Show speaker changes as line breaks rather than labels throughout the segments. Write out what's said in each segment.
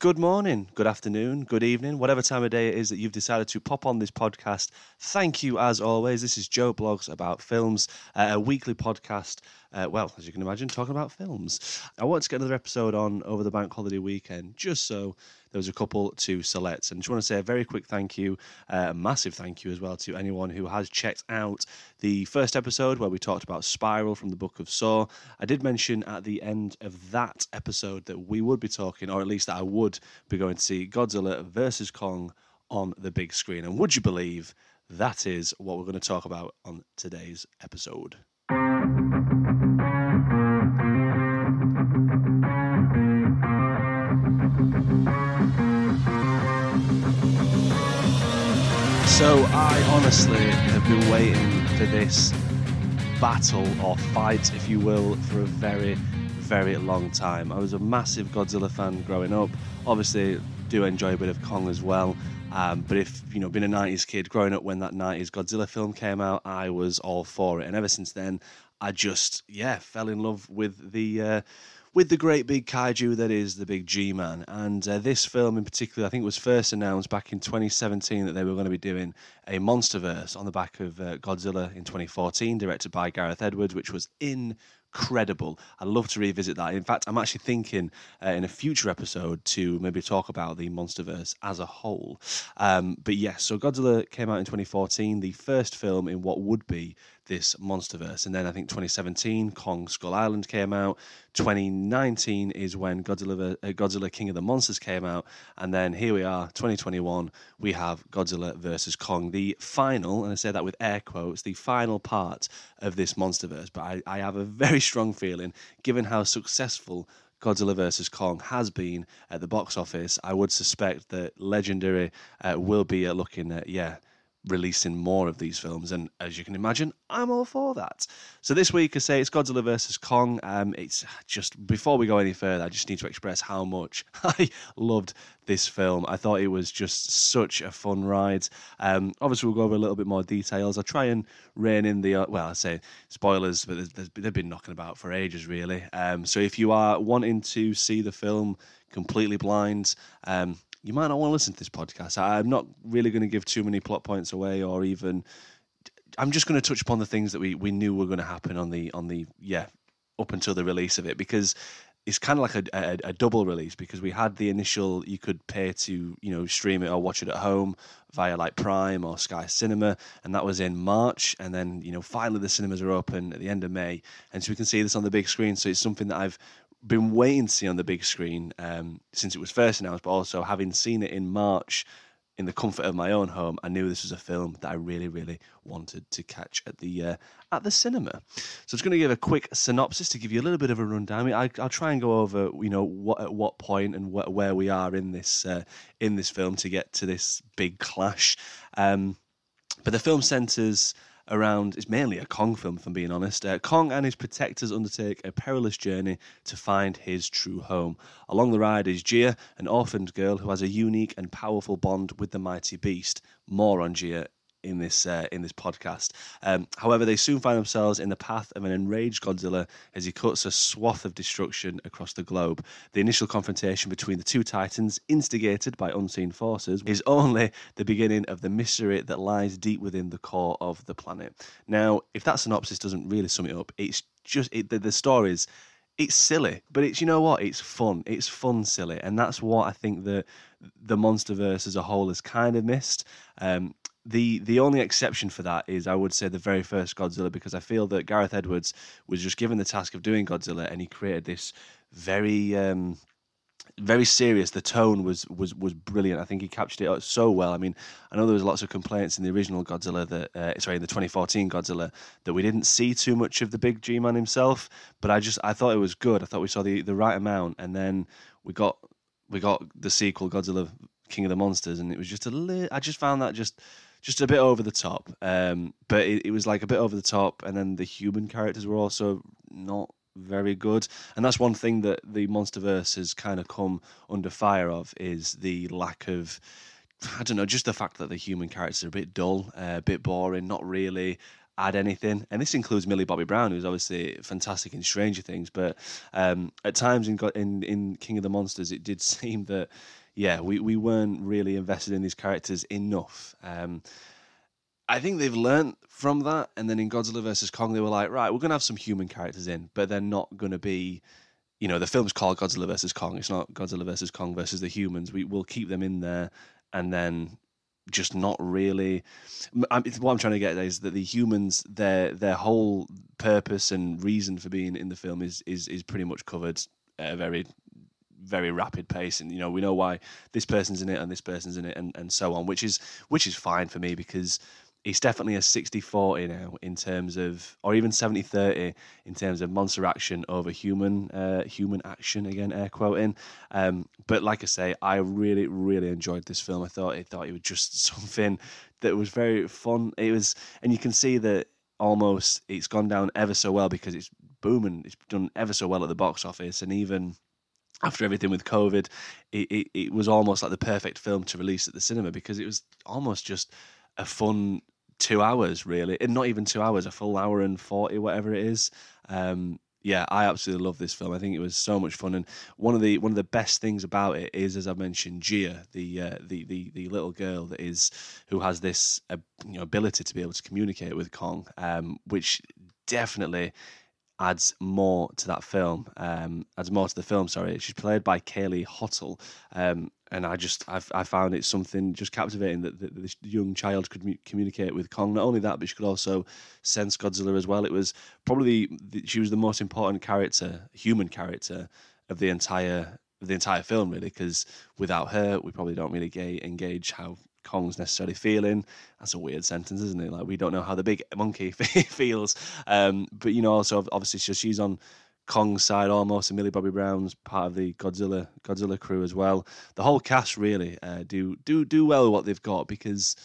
Good morning, good afternoon, good evening, whatever time of day it is that you've decided to pop on this podcast. Thank you as always. This is Joe Blogs about films, uh, a weekly podcast. Uh, well, as you can imagine, talking about films. I want to get another episode on over the bank holiday weekend, just so there was a couple to select. And just want to say a very quick thank you, uh, a massive thank you as well to anyone who has checked out the first episode where we talked about Spiral from the Book of Saw. I did mention at the end of that episode that we would be talking, or at least that I would be going to see Godzilla versus Kong on the big screen. And would you believe that is what we're going to talk about on today's episode? So I honestly have been waiting for this battle or fight, if you will, for a very, very long time. I was a massive Godzilla fan growing up. Obviously, do enjoy a bit of Kong as well. Um, but if you know, being a '90s kid, growing up when that '90s Godzilla film came out, I was all for it. And ever since then, I just yeah fell in love with the. Uh, with the great big kaiju that is the big G Man. And uh, this film in particular, I think, it was first announced back in 2017 that they were going to be doing a MonsterVerse on the back of uh, Godzilla in 2014, directed by Gareth Edwards, which was incredible. I'd love to revisit that. In fact, I'm actually thinking uh, in a future episode to maybe talk about the MonsterVerse as a whole. Um, but yes, so Godzilla came out in 2014, the first film in what would be this MonsterVerse. And then I think 2017, Kong Skull Island came out. 2019 is when Godzilla, uh, Godzilla King of the Monsters came out. And then here we are, 2021, we have Godzilla versus Kong, the final, and I say that with air quotes, the final part of this MonsterVerse. But I, I have a very strong feeling, given how successful Godzilla vs. Kong has been at the box office, I would suspect that Legendary uh, will be uh, looking at, yeah, releasing more of these films. And as you can imagine, I'm all for that. So this week, I say it's Godzilla versus Kong. Um, it's just before we go any further, I just need to express how much I loved this film. I thought it was just such a fun ride. Um, obviously, we'll go over a little bit more details. I'll try and rein in the uh, well, I say spoilers, but they've been knocking about for ages, really. Um, so if you are wanting to see the film completely blind. Um, you might not want to listen to this podcast. I'm not really going to give too many plot points away, or even. I'm just going to touch upon the things that we, we knew were going to happen on the on the yeah up until the release of it because it's kind of like a, a, a, double release because we had the initial you could pay to you know stream it or watch it at home via like Prime or Sky Cinema, and that was in March, and then you know finally the cinemas are open at the end of May, and so we can see this on the big screen. So it's something that I've been waiting to see on the big screen um, since it was first announced, but also having seen it in March in the comfort of my own home, I knew this was a film that I really, really wanted to catch at the uh, at the cinema. So I'm just going to give a quick synopsis to give you a little bit of a rundown. I will try and go over, you know, what at what point and wh- where we are in this uh, in this film to get to this big clash. Um, but the film centres around it's mainly a Kong film, if I'm being honest. Uh, Kong and his protectors undertake a perilous journey to find his true home. Along the ride is Jia, an orphaned girl who has a unique and powerful bond with the mighty beast. More on Jia in this uh, in this podcast. Um, however, they soon find themselves in the path of an enraged Godzilla as he cuts a swath of destruction across the globe. The initial confrontation between the two titans, instigated by unseen forces, is only the beginning of the mystery that lies deep within the core of the planet. Now, if that synopsis doesn't really sum it up, it's just it, the, the stories it's silly, but it's you know what? It's fun. It's fun silly, and that's what I think that the MonsterVerse as a whole has kind of missed. Um, the the only exception for that is I would say the very first Godzilla because I feel that Gareth Edwards was just given the task of doing Godzilla and he created this very um, very serious. The tone was was was brilliant. I think he captured it so well. I mean, I know there was lots of complaints in the original Godzilla that uh, sorry in the 2014 Godzilla that we didn't see too much of the big G man himself. But I just I thought it was good. I thought we saw the the right amount, and then we got we got the sequel Godzilla King of the Monsters, and it was just a little. I just found that just just a bit over the top. Um, but it, it was like a bit over the top, and then the human characters were also not very good. And that's one thing that the MonsterVerse has kind of come under fire of is the lack of. I don't know, just the fact that the human characters are a bit dull, uh, a bit boring, not really add anything. And this includes Millie Bobby Brown, who's obviously fantastic in Stranger Things. But um, at times in, in in King of the Monsters, it did seem that yeah, we, we weren't really invested in these characters enough. Um, I think they've learned from that, and then in Godzilla versus Kong, they were like, right, we're gonna have some human characters in, but they're not gonna be, you know, the film's called Godzilla versus Kong. It's not Godzilla versus Kong versus the humans. We will keep them in there, and then just not really. What I'm trying to get is that the humans, their their whole purpose and reason for being in the film is is is pretty much covered at a very very rapid pace and you know we know why this person's in it and this person's in it and, and so on which is which is fine for me because it's definitely a 60-40 now in terms of or even 70-30 in terms of monster action over human uh, human action again air quoting. Um, but like i say i really really enjoyed this film. I thought i thought it was just something that was very fun. It was and you can see that almost it's gone down ever so well because it's booming. It's done ever so well at the box office and even after everything with COVID, it, it, it was almost like the perfect film to release at the cinema because it was almost just a fun two hours really. And not even two hours a full hour and 40 whatever it is. Um, yeah i absolutely love this film. I think it was so much fun. And one of the one of the best things about it is as i mentioned Jia the uh, the, the the little girl that is who has this uh, you know ability to be able to communicate with kong um, which definitely adds more to that film, um, adds more to the film. Sorry, she's played by Kaylee Hottle, um, and I just I've, I found it something just captivating that, that this young child could mu- communicate with Kong. Not only that, but she could also sense Godzilla as well. It was probably the, she was the most important character, human character of the entire of the entire film, really, because without her, we probably don't really ga- engage how Kong's necessarily feeling. That's a weird sentence, isn't it? Like we don't know how the big monkey feels. Um, but you know, also obviously so she's on Kong's side almost, and Millie Bobby Brown's part of the Godzilla Godzilla crew as well. The whole cast really uh, do do do well what they've got because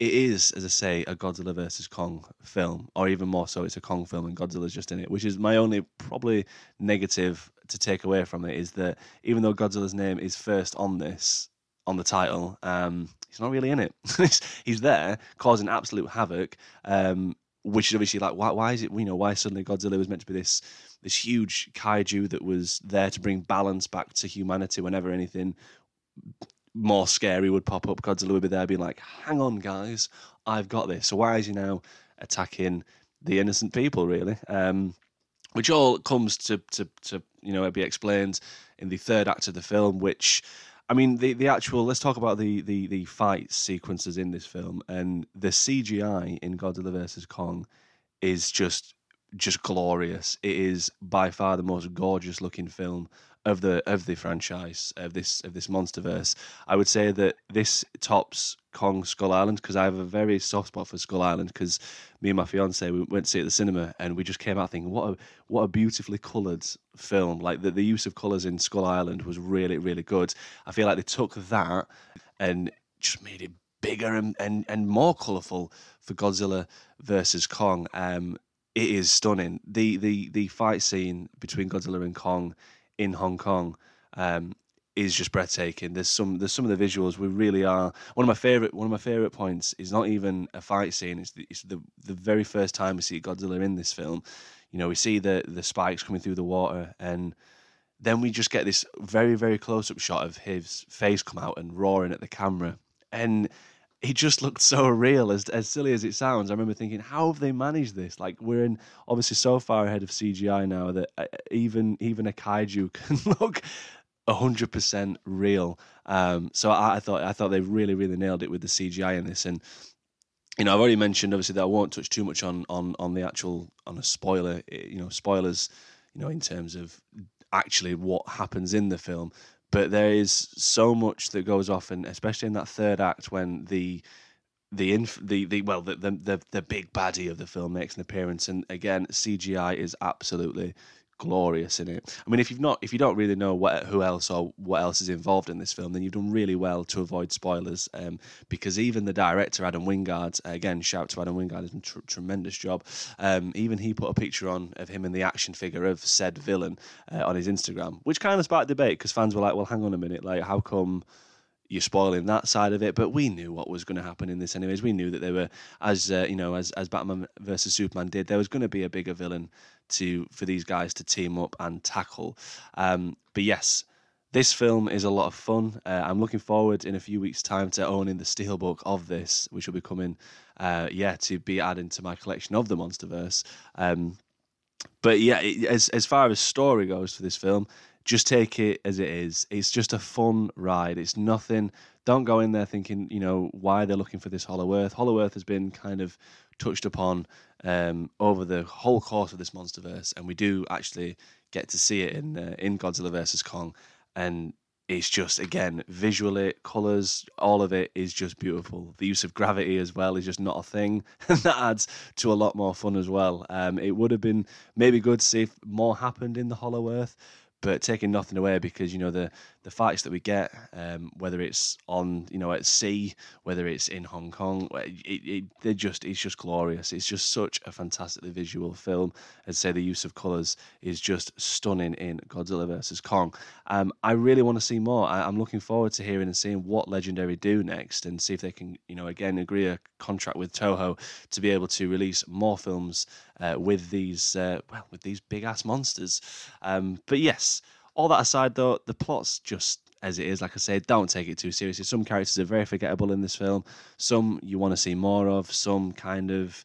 it is, as I say, a Godzilla versus Kong film, or even more so, it's a Kong film and Godzilla's just in it. Which is my only probably negative to take away from it is that even though Godzilla's name is first on this on the title, um, he's not really in it. he's there causing absolute havoc, um, which is obviously like why, why is it you know why suddenly Godzilla was meant to be this this huge kaiju that was there to bring balance back to humanity whenever anything more scary would pop up. Godzilla would be there being like, hang on guys, I've got this. So why is he now attacking the innocent people really? Um, which all comes to, to, to you know be explained in the third act of the film, which I mean, the, the actual. Let's talk about the, the the fight sequences in this film, and the CGI in Godzilla versus Kong is just just glorious. It is by far the most gorgeous looking film of the of the franchise of this of this MonsterVerse. I would say that this tops Kong Skull Island because I have a very soft spot for Skull Island because me and my fiance we went to see it at the cinema and we just came out thinking what a what a beautifully coloured film. Like the, the use of colours in Skull Island was really really good. I feel like they took that and just made it bigger and, and, and more colourful for Godzilla versus Kong. Um, it is stunning. The the the fight scene between Godzilla and Kong in Hong Kong um, is just breathtaking. There's some there's some of the visuals we really are one of my favorite one of my favorite points is not even a fight scene. It's the, it's the the very first time we see Godzilla in this film. You know, we see the the spikes coming through the water, and then we just get this very very close up shot of his face come out and roaring at the camera, and he just looked so real as as silly as it sounds. I remember thinking how have they managed this? Like we're in obviously so far ahead of cgi now that uh, even even a kaiju can look 100% real. Um, so I, I, thought i thought they really really nailed it with the cgi in this. And you know i've already mentioned obviously that i won't touch too much on on on the actual on a spoiler eh, you know spoilers you know in terms of actually what happens in the film but there is so much that goes off, and especially in that third act when the the inf- the the well the, the the big baddie of the film makes an appearance, and again CGI is absolutely glorious in it. I mean, if you've not, if you don't really know what who else or what else is involved in this film, then you've done really well to avoid spoilers. Um, because even the director Adam Wingard, again, shout to Adam Wingard, has done a tr- tremendous job. Um, even he put a picture on of him and the action figure of said villain uh, on his Instagram, which kind of sparked debate because fans were like, "Well, hang on a minute, like how come?" you're spoiling that side of it. But we knew what was going to happen in this, anyways. We knew that they were, as uh, you know, as as Batman versus Superman did, there was going to be a bigger villain to for these guys to team up and tackle. Um, but yes. This film is a lot of fun. Uh, I'm looking forward in a few weeks' time to owning the steelbook of this, which will be coming, uh, yeah, to be added to my collection of the MonsterVerse. Um, but yeah, as as far as story goes for this film, just take it as it is. It's just a fun ride. It's nothing. Don't go in there thinking, you know, why they're looking for this Hollow Earth. Hollow Earth has been kind of touched upon um, over the whole course of this MonsterVerse, and we do actually get to see it in uh, in Godzilla versus Kong, and it's just again visually, colors, all of it is just beautiful. The use of gravity as well is just not a thing, and that adds to a lot more fun as well. Um, it would have been maybe good to see if more happened in the Hollow Earth, but taking nothing away because you know the the fights that we get, um, whether it's on you know at sea, whether it's in Hong Kong, it, it, they're just it's just glorious. It's just such a fantastically visual film. I'd say the use of colors is just stunning in Godzilla versus Kong. Um, I really want to see more. I, am looking forward to hearing and seeing what Legendary do next, and see if they can you know again agree a contract with Toho to be able to release more films uh, with these uh, well with these big ass monsters. Um, but yes, all that aside though, the plot's just as it is. Like I said, don't take it too seriously. Some characters are very forgettable in this film. Some you want to see more of. Some kind of,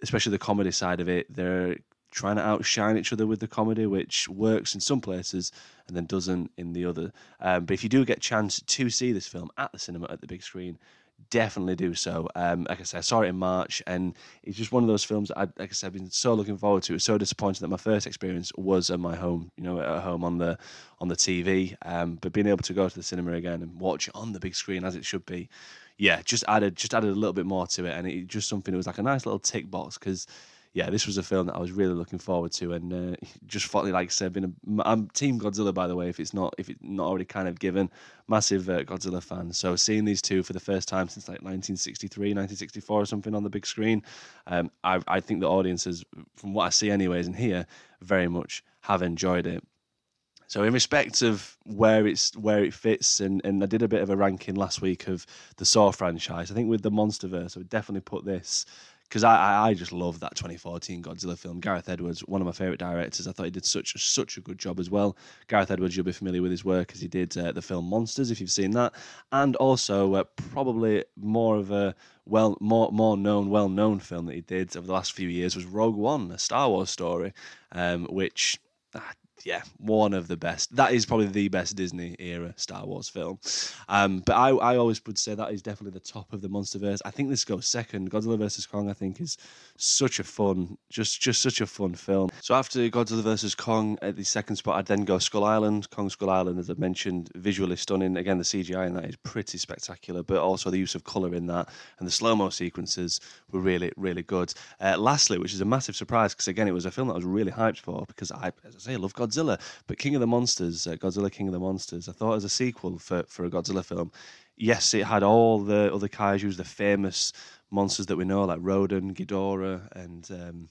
especially the comedy side of it, they're trying to outshine each other with the comedy, which works in some places and then doesn't in the other. Um, but if you do get a chance to see this film at the cinema at the big screen, definitely do so. Um, like I said, I saw it in March, and it's just one of those films that I, like I said, I've been so looking forward to. It was so disappointed that my first experience was at my home, you know, at home on the on the TV. Um, but being able to go to the cinema again and watch it on the big screen as it should be, yeah, just added just added a little bit more to it, and it just something. It was like a nice little tick box because yeah, this was a film that I was really looking forward to, and uh, just finally, like I said, been a, I'm Team Godzilla by the way. If it's not, if it's not already kind of given, massive uh, Godzilla fan. So seeing these two for the first time since like 1963, 1964 or something on the big screen, um, I, I think the audiences, from what I see anyways and here, very much have enjoyed it. So in respect of where it's where it fits, and, and I did a bit of a ranking last week of the Saw franchise. I think with the MonsterVerse, I would definitely put this because I, I just love that 2014 Godzilla film. Gareth Edwards, one of my favorite directors. I thought he did such such a good job as well. Gareth Edwards, you'll be familiar with his work as he did uh, the film Monsters, if you've seen that, and also uh, probably more of a well more more known, well known film that he did over the last few years was Rogue One, a Star Wars story, um, which. Ah, yeah, one of the best. That is probably the best Disney era Star Wars film. Um, but I, I always would say that is definitely the top of the MonsterVerse. I think this goes second. Godzilla vs Kong, I think, is such a fun, just just such a fun film. So after Godzilla vs Kong at the second spot, I'd then go Skull Island. Kong Skull Island, as I mentioned, visually stunning. Again, the CGI in that is pretty spectacular, but also the use of color in that and the slow mo sequences were really really good. Uh, lastly, which is a massive surprise because again, it was a film that I was really hyped for because I, as I say, I love Godzilla. Godzilla, but King of the Monsters, uh, Godzilla King of the Monsters, I thought as a sequel for, for a Godzilla film, yes, it had all the other kaijus, the famous monsters that we know, like Rodan, Ghidorah, and um,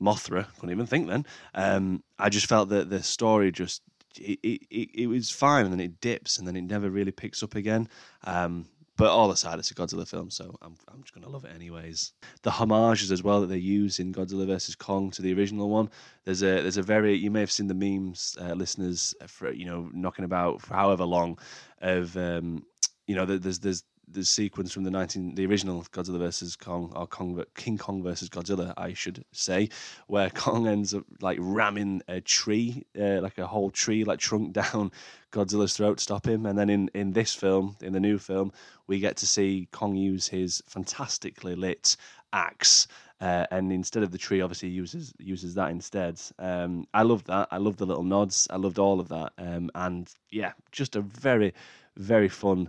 Mothra. Couldn't even think then. Um, I just felt that the story just it, it, it, was fine, and then it dips, and then it never really picks up again. Um, but all aside, it's a Godzilla film, so I'm, I'm just going to love it anyways. The homages as well that they use in Godzilla vs Kong to the original one. There's a there's a very you may have seen the memes, uh, listeners, for you know knocking about for however long, of um, you know there's there's the sequence from the 19 the original Godzilla versus Kong or Kong King Kong versus Godzilla I should say where Kong ends up like ramming a tree uh, like a whole tree like trunk down Godzilla's throat to stop him. And then in in this film in the new film we get to see Kong use his fantastically lit axe uh, and instead of the tree obviously uses uses that instead. Um, I loved that. I loved the little nods. I loved all of that. Um, and yeah just a very very fun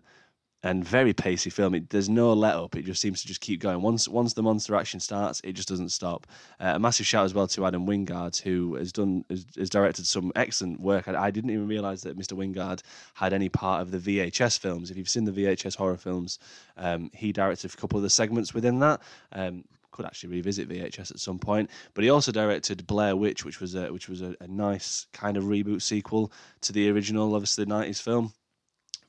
and very pacey film. It, there's no let up. It just seems to just keep going. Once once the monster action starts, it just doesn't stop. Uh, a massive shout as well to Adam Wingard, who has done has, has directed some excellent work. I, I didn't even realise that Mr. Wingard had any part of the VHS films. If you've seen the VHS horror films, um, he directed a couple of the segments within that. Um, could actually revisit VHS at some point. But he also directed Blair Witch, which was a which was a, a nice kind of reboot sequel to the original, obviously the '90s film.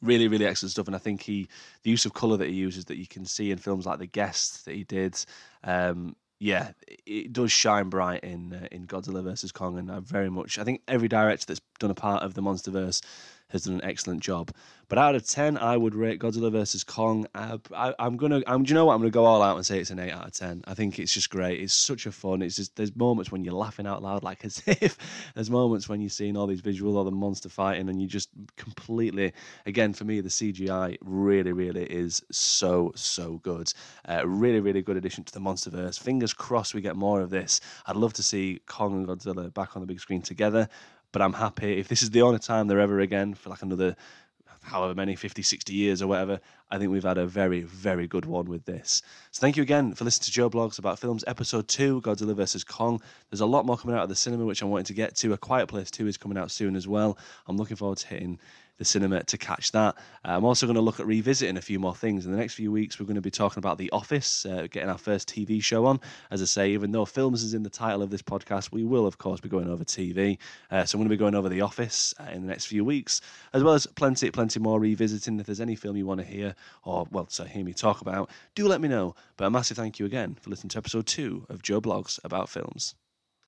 Really really excellent stuff and i think he the use of color that he uses that you can see in films like the guest that he did um yeah it does shine bright in uh, in godzilla versus kong and i very much i think every director that's done a part of the monsterverse has done an excellent job. But out of ten, I would rate Godzilla vs Kong. I, am gonna, I'm, do you know what? I'm gonna go all out and say it's an eight out of ten. I think it's just great. It's such a fun. It's just there's moments when you're laughing out loud, like as if there's moments when you're seeing all these visuals, all the monster fighting, and you just completely, again, for me, the CGI really, really is so, so good. Uh, really, really good addition to the MonsterVerse. Fingers crossed we get more of this. I'd love to see Kong and Godzilla back on the big screen together but I'm happy. If this is the only time they're ever again for like another however many 50 60 years or whatever i think we've had a very very good one with this. So thank you again for listening to joe blogs about films episode 2 godzilla vs kong. There's a lot more coming out of the cinema which i'm wanting to get to. A quiet place 2 is coming out soon as well. I'm looking forward to hitting the cinema to catch that. Uh, I'm also going to look at revisiting a few more things. In the next few weeks, we're going to be talking about The Office, uh, getting our first TV show on. As I say, even though films is in the title of this podcast, we will, of course, be going over TV. Uh, so I'm going to be going over The Office uh, in the next few weeks, as well as plenty, plenty more revisiting. If there's any film you want to hear, or, well, so hear me talk about, do let me know. But a massive thank you again for listening to episode two of Joe Blogs about films.